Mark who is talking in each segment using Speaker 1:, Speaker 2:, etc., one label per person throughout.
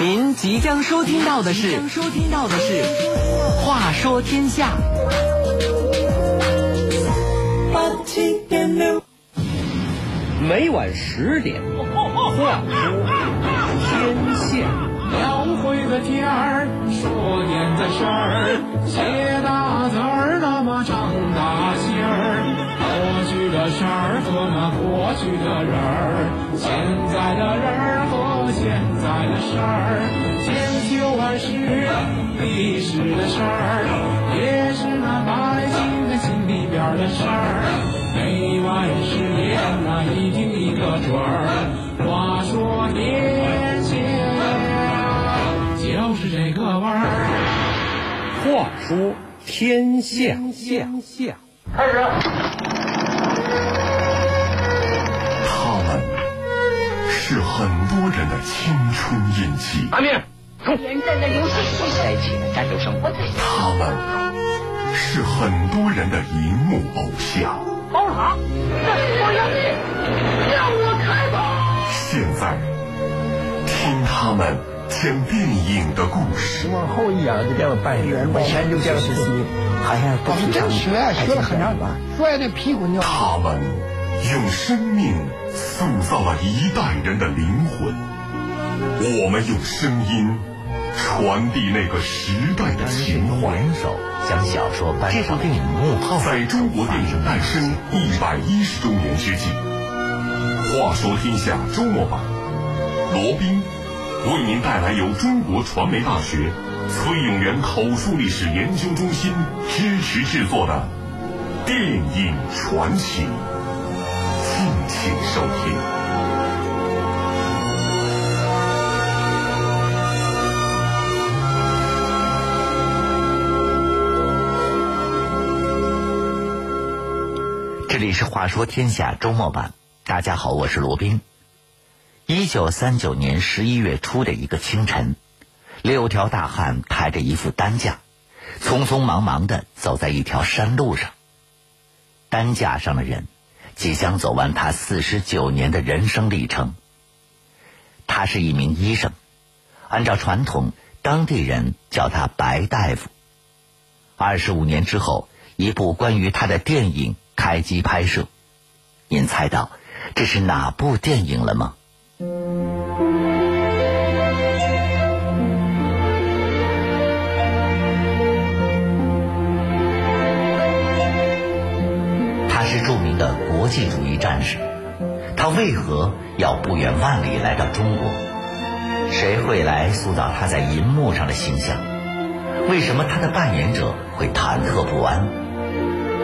Speaker 1: 您即将收听到的是，收听到的是《话说天下》。每晚十点，话说天下，
Speaker 2: 描绘的天儿，说点的事儿，写大字儿，那么长大心儿，过去的事儿和那过去的人儿，现在的人儿和现在的事儿，千秋万世历史的事儿，也是那百姓的心里边的事儿。每晚十点那一定一个准儿。说天下，
Speaker 1: 天下。
Speaker 3: 开始。
Speaker 4: 他们是很多人的青春印记。
Speaker 3: 阿明，冲！
Speaker 5: 连战的游戏
Speaker 3: 开启了战斗生活。
Speaker 4: 他们是很多人的荧幕偶像。
Speaker 3: 包场，我要你，让我开吧！
Speaker 4: 现在听他们讲电影的故事。
Speaker 6: 往后一仰就变了半人，往前就变了四十好像不
Speaker 7: 你真学，学了很长，摔的屁股尿。
Speaker 4: 他们用生命塑造了一代人的灵魂，我们用声音传递那个时代的情怀。
Speaker 8: 手将小说搬上
Speaker 4: 电影幕后，在中国电影诞生一百一十周年之际，话说天下周末版，罗宾为您带来由中国传媒大学崔永元口述历史研究中心支持制作的电影传奇，敬请收听。
Speaker 8: 这里是《话说天下》周末版，大家好，我是罗宾。一九三九年十一月初的一个清晨，六条大汉抬着一副担架，匆匆忙忙的走在一条山路上。担架上的人即将走完他四十九年的人生历程。他是一名医生，按照传统，当地人叫他白大夫。二十五年之后，一部关于他的电影。开机拍摄，您猜到这是哪部电影了吗？他是著名的国际主义战士，他为何要不远万里来到中国？谁会来塑造他在银幕上的形象？为什么他的扮演者会忐忑不安？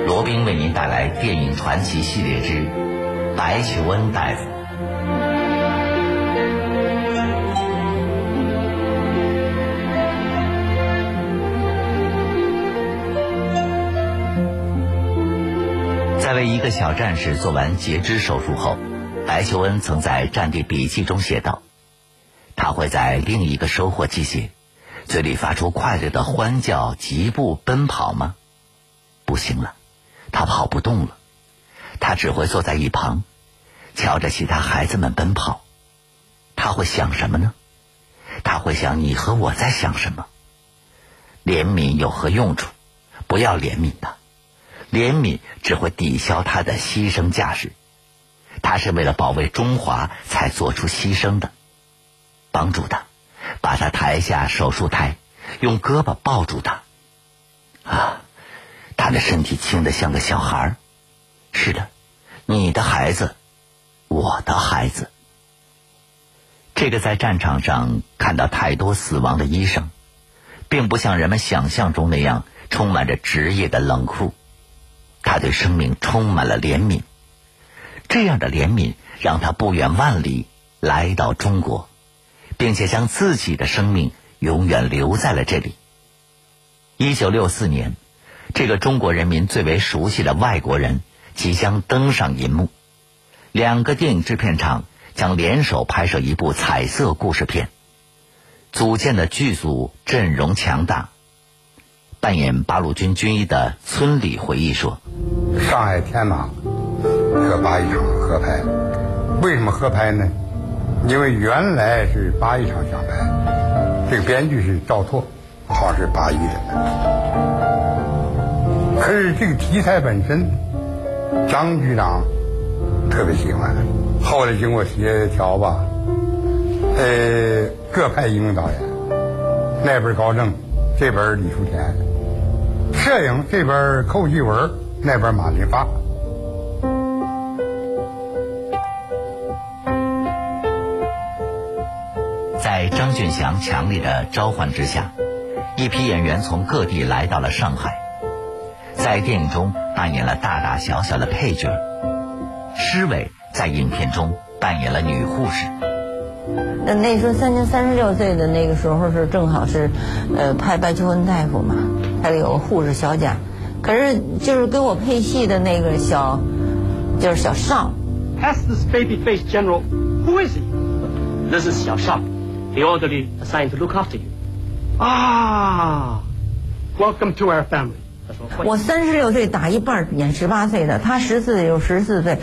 Speaker 8: 罗宾为您带来电影传奇系列之《白求恩大夫》。在为一个小战士做完截肢手术后，白求恩曾在战地笔记中写道：“他会在另一个收获季节，嘴里发出快乐的欢叫、疾步、奔跑吗？不行了。”他跑不动了，他只会坐在一旁，瞧着其他孩子们奔跑。他会想什么呢？他会想你和我在想什么？怜悯有何用处？不要怜悯他，怜悯只会抵消他的牺牲价值。他是为了保卫中华才做出牺牲的。帮助他，把他抬下手术台，用胳膊抱住他。啊！他的身体轻得像个小孩儿，是的，你的孩子，我的孩子。这个在战场上看到太多死亡的医生，并不像人们想象中那样充满着职业的冷酷，他对生命充满了怜悯。这样的怜悯让他不远万里来到中国，并且将自己的生命永远留在了这里。一九六四年。这个中国人民最为熟悉的外国人即将登上银幕，两个电影制片厂将联手拍摄一部彩色故事片，组建的剧组阵容强大。扮演八路军军医的村里回忆说：“
Speaker 7: 上海天马和八一厂合拍，为什么合拍呢？因为原来是八一厂想拍。”这个编剧是赵拓，好像是八一的。可是这个题材本身，张局长特别喜欢。后来经过协调吧，呃，各派一名导演，那边高正，这边李淑田，摄影这边寇继文，那边马林发。
Speaker 8: 在张俊祥强力的召唤之下，一批演员从各地来到了上海，在电影中扮演了大大小小的配角。施伟在影片中扮演了女护士。
Speaker 5: 那那时候三年三十六岁的那个时候是正好是，呃，拍白求恩大夫嘛，还有个护士小贾，可是就是跟我配戏的那个小，就是小邵。
Speaker 9: Ask this baby-faced general, who is he? This is 小邵。the orderly assigned to look after you. Ah, welcome to our family.
Speaker 5: 我三十六岁打一半演十八岁的，他十四有十四岁。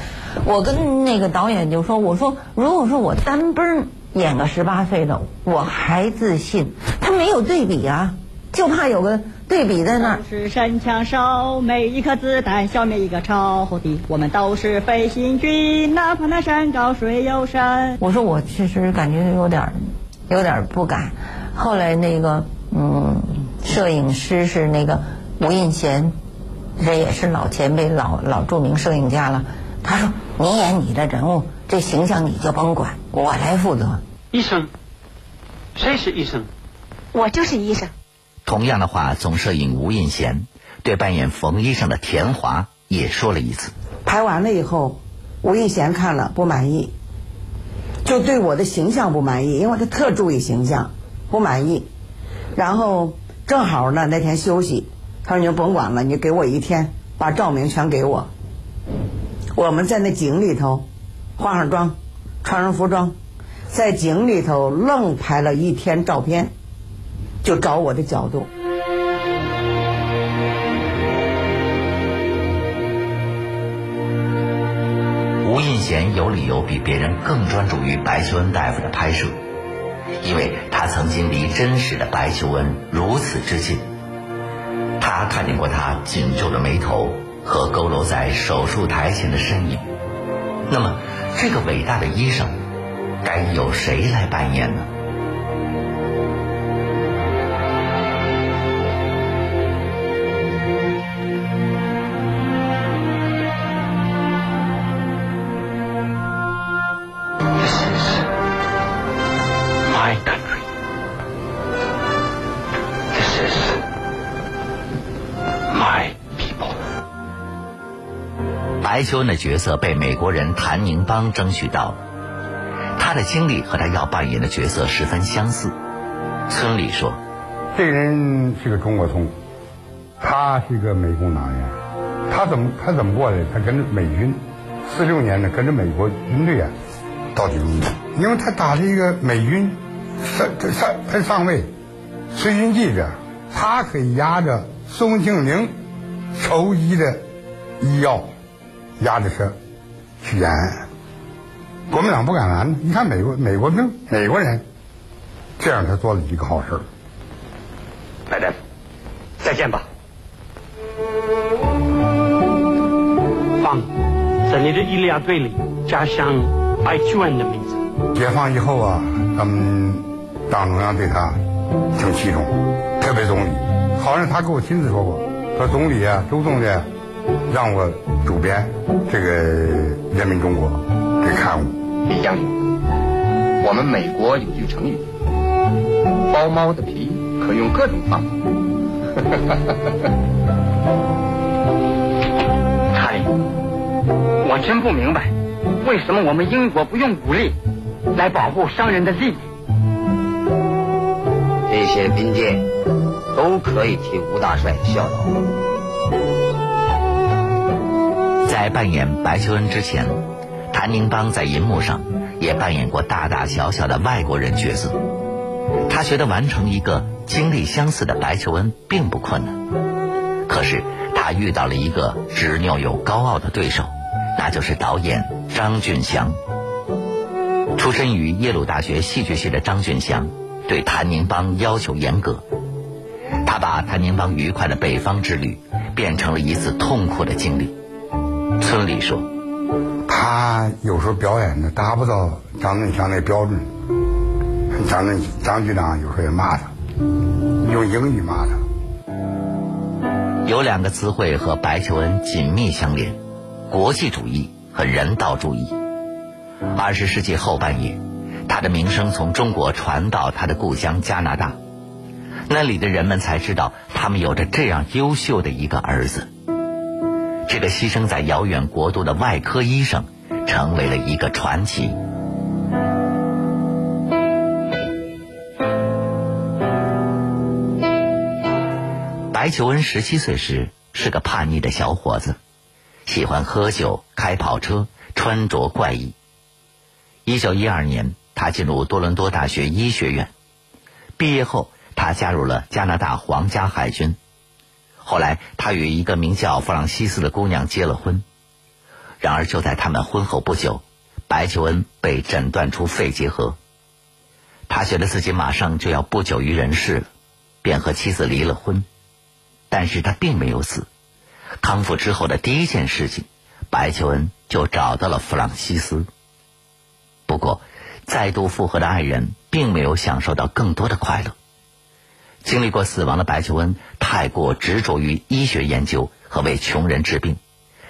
Speaker 5: 我跟那个导演就说：“我说如果说我单奔演个十八岁的，我还自信。他没有对比啊，就怕有个对比在那儿。”
Speaker 10: 是神枪手，每一颗子弹消灭一个超敌。我们都是飞行军，哪怕那山高水又深。
Speaker 5: 我说我其实感觉有点。有点不敢，后来那个嗯，摄影师是那个吴印贤，这也是老前辈、老老著名摄影家了。他说：“你演你的人物，这形象你就甭管，我来负责。”
Speaker 9: 医生，谁是医生？
Speaker 11: 我就是医生。
Speaker 8: 同样的话，总摄影吴印贤对扮演冯医生的田华也说了一次。
Speaker 12: 拍完了以后，吴印贤看了不满意。就对我的形象不满意，因为他特注意形象，不满意。然后正好呢那天休息，他说你甭管了，你给我一天，把照明全给我。我们在那井里头化上妆，穿上服装，在井里头愣拍了一天照片，就找我的角度。
Speaker 8: 吴印贤有理由比别人更专注于白求恩大夫的拍摄，因为他曾经离真实的白求恩如此之近。看见过他紧皱的眉头和佝偻在手术台前的身影。那么，这个伟大的医生，该由谁来扮演呢？白求恩的角色被美国人谭宁邦争取到了，他的经历和他要扮演的角色十分相似。村里说，
Speaker 7: 这人是个中国通，他是个美工党员，他怎么他怎么过来？他跟着美军，四六年呢跟着美国军队啊到底路，因为他打了一个美军上上他上尉，随军记者，他可以压着宋庆龄筹集的医药。压着车去延安，国民党不敢拦。你看美国美国兵美国人，这样他做了一个好事。
Speaker 9: 白大夫，再见吧。放在你的医疗队里加上白求恩的名字。
Speaker 7: 解放以后啊，咱们党中央对他挺器重，特别总理，好像他给我亲自说过，说总理啊，周总理。让我主编这个《人民中国》这刊物。
Speaker 13: 李将军，我们美国有句成语：“包猫的皮可用各种方法。”
Speaker 9: 查理，我真不明白，为什么我们英国不用武力来保护商人的利益？
Speaker 13: 这些兵舰都可以替吴大帅效劳。
Speaker 8: 在扮演白求恩之前，谭宁邦在银幕上也扮演过大大小小的外国人角色。他觉得完成一个经历相似的白求恩并不困难，可是他遇到了一个执拗又高傲的对手，那就是导演张俊祥。出身于耶鲁大学戏剧系的张俊祥，对谭宁邦要求严格。他把谭宁邦愉快的北方之旅变成了一次痛苦的经历。村里说，
Speaker 7: 他有时候表演的达不到张振祥那标准，张振张局长有时候也骂他，用英语骂他。
Speaker 8: 有两个词汇和白求恩紧密相连：国际主义和人道主义。二十世纪后半叶，他的名声从中国传到他的故乡加拿大。那里的人们才知道，他们有着这样优秀的一个儿子。这个牺牲在遥远国度的外科医生，成为了一个传奇。白求恩十七岁时是个叛逆的小伙子，喜欢喝酒、开跑车、穿着怪异。一九一二年，他进入多伦多大学医学院，毕业后。他加入了加拿大皇家海军，后来他与一个名叫弗朗西斯的姑娘结了婚。然而就在他们婚后不久，白求恩被诊断出肺结核。他觉得自己马上就要不久于人世了，便和妻子离了婚。但是他并没有死。康复之后的第一件事情，白求恩就找到了弗朗西斯。不过，再度复合的爱人并没有享受到更多的快乐。经历过死亡的白求恩太过执着于医学研究和为穷人治病，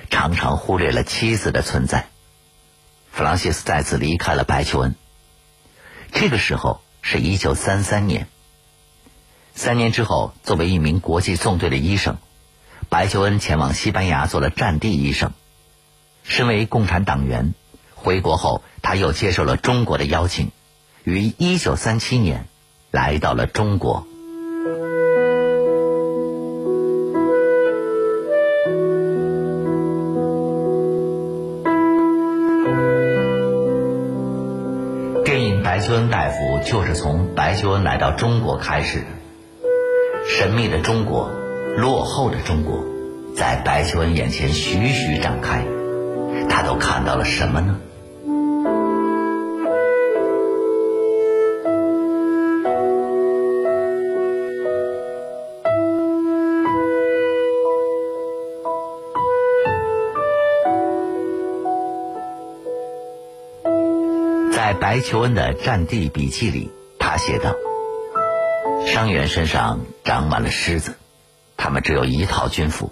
Speaker 8: 常常忽略了妻子的存在。弗朗西斯再次离开了白求恩。这个时候是一九三三年。三年之后，作为一名国际纵队的医生，白求恩前往西班牙做了战地医生。身为共产党员，回国后他又接受了中国的邀请，于一九三七年来到了中国。白求恩大夫就是从白求恩来到中国开始的。神秘的中国，落后的中国，在白求恩眼前徐徐展开。他都看到了什么呢？白求恩的战地笔记里，他写道：“伤员身上长满了虱子，他们只有一套军服。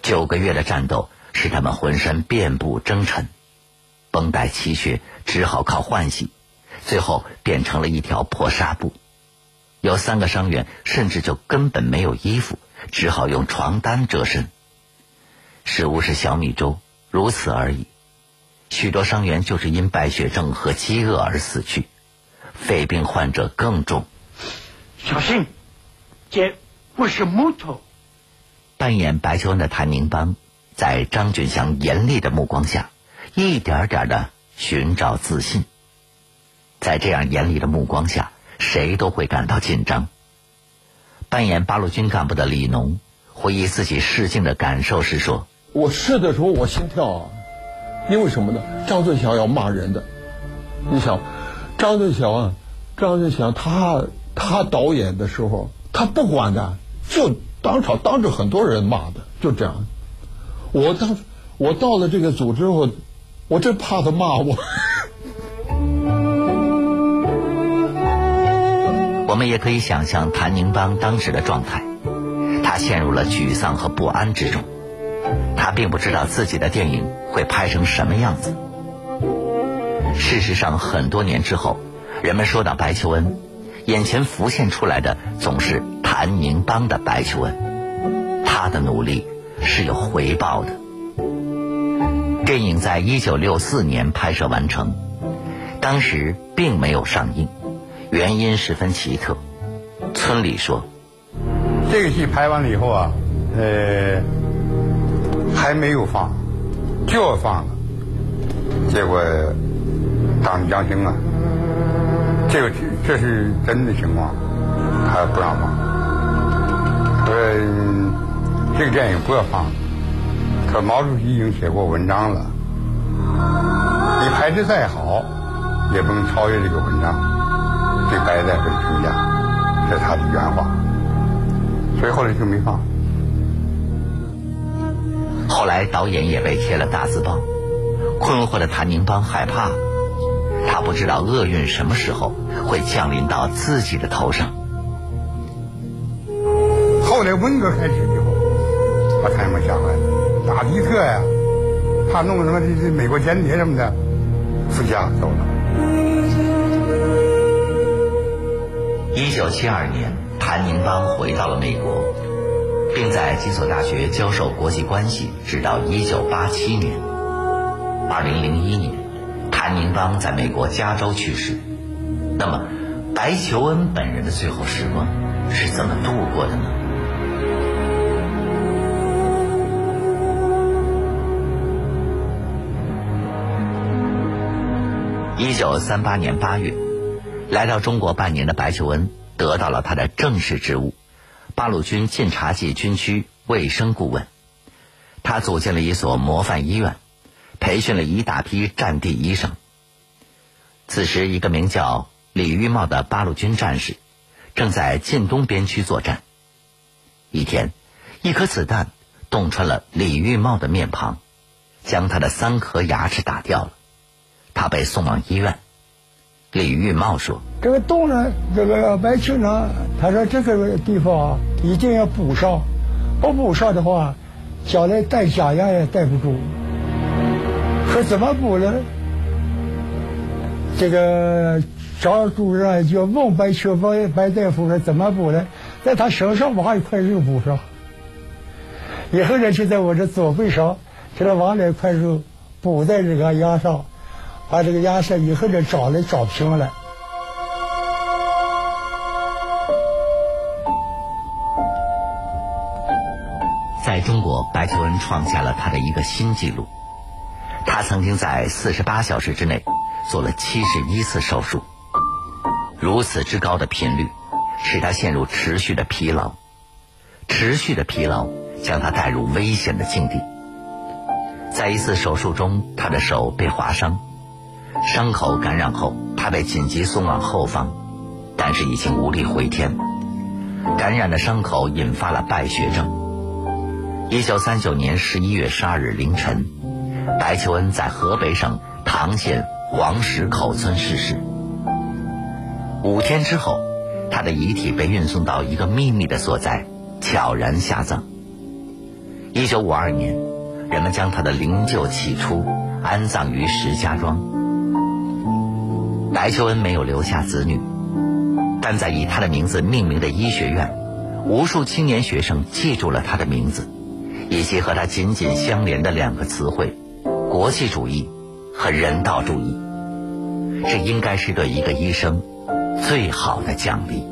Speaker 8: 九个月的战斗使他们浑身遍布征尘，绷带奇血，只好靠换洗，最后变成了一条破纱布。有三个伤员甚至就根本没有衣服，只好用床单遮身。食物是小米粥，如此而已。”许多伤员就是因败血症和饥饿而死去，肺病患者更重。
Speaker 9: 小心，这不是木头。
Speaker 8: 扮演白求恩的谭宁邦，在张俊祥严厉的目光下，一点点的寻找自信。在这样严厉的目光下，谁都会感到紧张。扮演八路军干部的李农回忆自己试镜的感受时说：“
Speaker 11: 我试的时候，我心跳啊。”因为什么呢？张振祥要骂人的，你想，张振祥啊，张振祥他他导演的时候，他不管的，就当场当着很多人骂的，就这样。我当我到了这个组之后，我真怕他骂我。
Speaker 8: 我们也可以想象谭宁邦当时的状态，他陷入了沮丧和不安之中。他并不知道自己的电影会拍成什么样子。事实上，很多年之后，人们说到白求恩，眼前浮现出来的总是谭宁邦的白求恩。他的努力是有回报的。电影在一九六四年拍摄完成，当时并没有上映，原因十分奇特。村里说，
Speaker 7: 这个戏拍完了以后啊，呃。还没有放，就要放了，结果党江青啊，这个这是真的情况，他不让放，说这个电影不要放，说毛主席已经写过文章了，你拍的再好，也不能超越这个文章，这白的。被评价，这是他的原话。所以后来就没放。
Speaker 8: 后来导演也被贴了大字报，困惑的谭宁邦害怕，他不知道厄运什么时候会降临到自己的头上。
Speaker 7: 后来文革开始以后，把谭宁邦吓坏了，打敌特呀，怕弄什么这这美国间谍什么的，自家走了。
Speaker 8: 一九七二年，谭宁邦回到了美国。并在几所大学教授国际关系，直到一九八七年。二零零一年，谭宁邦在美国加州去世。那么，白求恩本人的最后时光是怎么度过的呢？一九三八年八月，来到中国半年的白求恩得到了他的正式职务。八路军晋察冀军区卫生顾问，他组建了一所模范医院，培训了一大批战地医生。此时，一个名叫李玉茂的八路军战士正在晋东边区作战。一天，一颗子弹洞穿了李玉茂的面庞，将他的三颗牙齿打掉了。他被送往医院。李玉茂说：“
Speaker 14: 这个洞呢，这个白球呢，他说这个地方一定要补上，不补上的话，将来戴假牙也戴不住。说怎么补呢？这个张主任就问白球问白大夫说怎么补呢？在他身上挖一块肉补上，以后呢就在我这左背上，给他挖了一块肉补在这个牙上。”把这个牙齿以后就长的长平了。
Speaker 8: 在中国，白求恩创下了他的一个新纪录。他曾经在四十八小时之内做了七十一次手术。如此之高的频率，使他陷入持续的疲劳，持续的疲劳将他带入危险的境地。在一次手术中，他的手被划伤。伤口感染后，他被紧急送往后方，但是已经无力回天。感染的伤口引发了败血症。一九三九年十一月十二日凌晨，白求恩在河北省唐县黄石口村逝世。五天之后，他的遗体被运送到一个秘密的所在，悄然下葬。一九五二年，人们将他的灵柩起出，安葬于石家庄。白求恩没有留下子女，但在以他的名字命名的医学院，无数青年学生记住了他的名字，以及和他紧紧相连的两个词汇：国际主义和人道主义。这应该是对一个医生最好的奖励。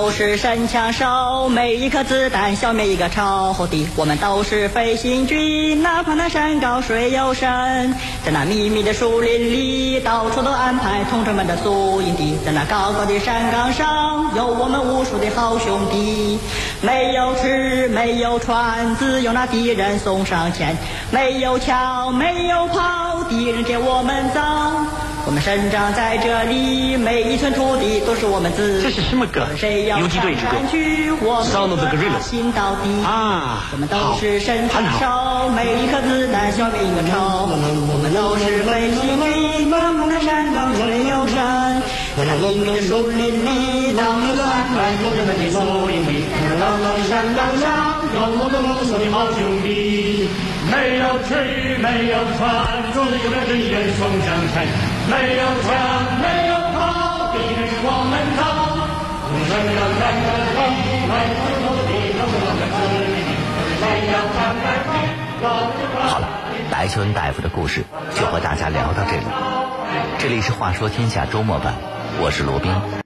Speaker 10: 都是神枪手，每一颗子弹消灭一个超敌。我们都是飞行军，哪怕那山高水又深，在那密密的树林里，到处都安排同志们的宿营地。在那高高的山岗上，有我们无数的好兄弟。没有吃，没有穿，只有那敌人送上前。没有枪，没有炮，敌人给我们造。我们生长在这里，每一寸土地都是我们自己。
Speaker 9: 这是什么歌？游击队之歌。Sound of the Gorillas。啊，
Speaker 10: 我们都是神枪手，每一颗子弹消灭一个仇。我们都是飞行军，茫茫的山岗水又深，在那阴密的树林里，到处都安排同志们的宿营地。朗朗山岗上，有我们无数的好兄弟。
Speaker 2: 没有吃，没有穿，只有那敌人送上前。没有枪，没有炮，敌人是我们逃。生长在这里，没有土地，有我们子民。没有枪，没有
Speaker 8: 好了，白求恩大夫的故事就和大家聊到这里。这里是《话说天下》周末版，我是罗宾。